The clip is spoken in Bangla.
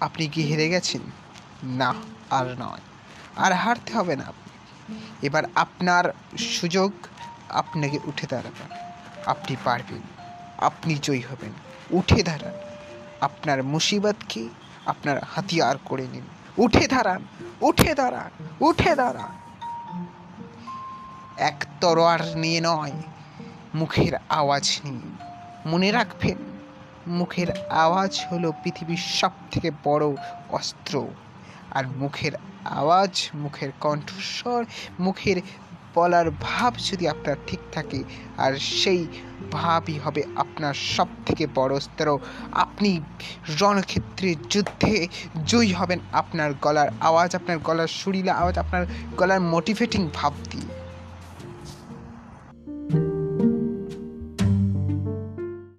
আপনি কি হেরে গেছেন? না, আর নয়। আর হারতে হবে না আপনি। এবার আপনার সুযোগ আপনাকে উঠে দাঁড়াবেন আপনি পারবেন। আপনি জয়ী হবেন। উঠে দাঁড়ান। আপনার মুসিবতকে আপনার হাতিয়ার করে নিন। উঠে দাঁড়ান। উঠে দাঁড়ান। উঠে দাঁড়ান। এক তরোয়ার নিয়ে নয়, মুখের আওয়াজ নিয়ে মনে রাখবেন মুখের আওয়াজ হলো পৃথিবীর সব থেকে বড় অস্ত্র। আর মুখের আওয়াজ, মুখের কণ্ঠস্বর, মুখের বলার ভাব যদি আপনার ঠিক থাকে, আর সেই ভাবই হবে আপনার সব থেকে বড় অস্ত্র। আপনি রণক্ষেত্রে যুদ্ধে জয়ী হবেন আপনার গলার আওয়াজ, আপনার গলার সুরিলা আওয়াজ, আপনার গলার মোটিভেটিং ভাব দিয়ে।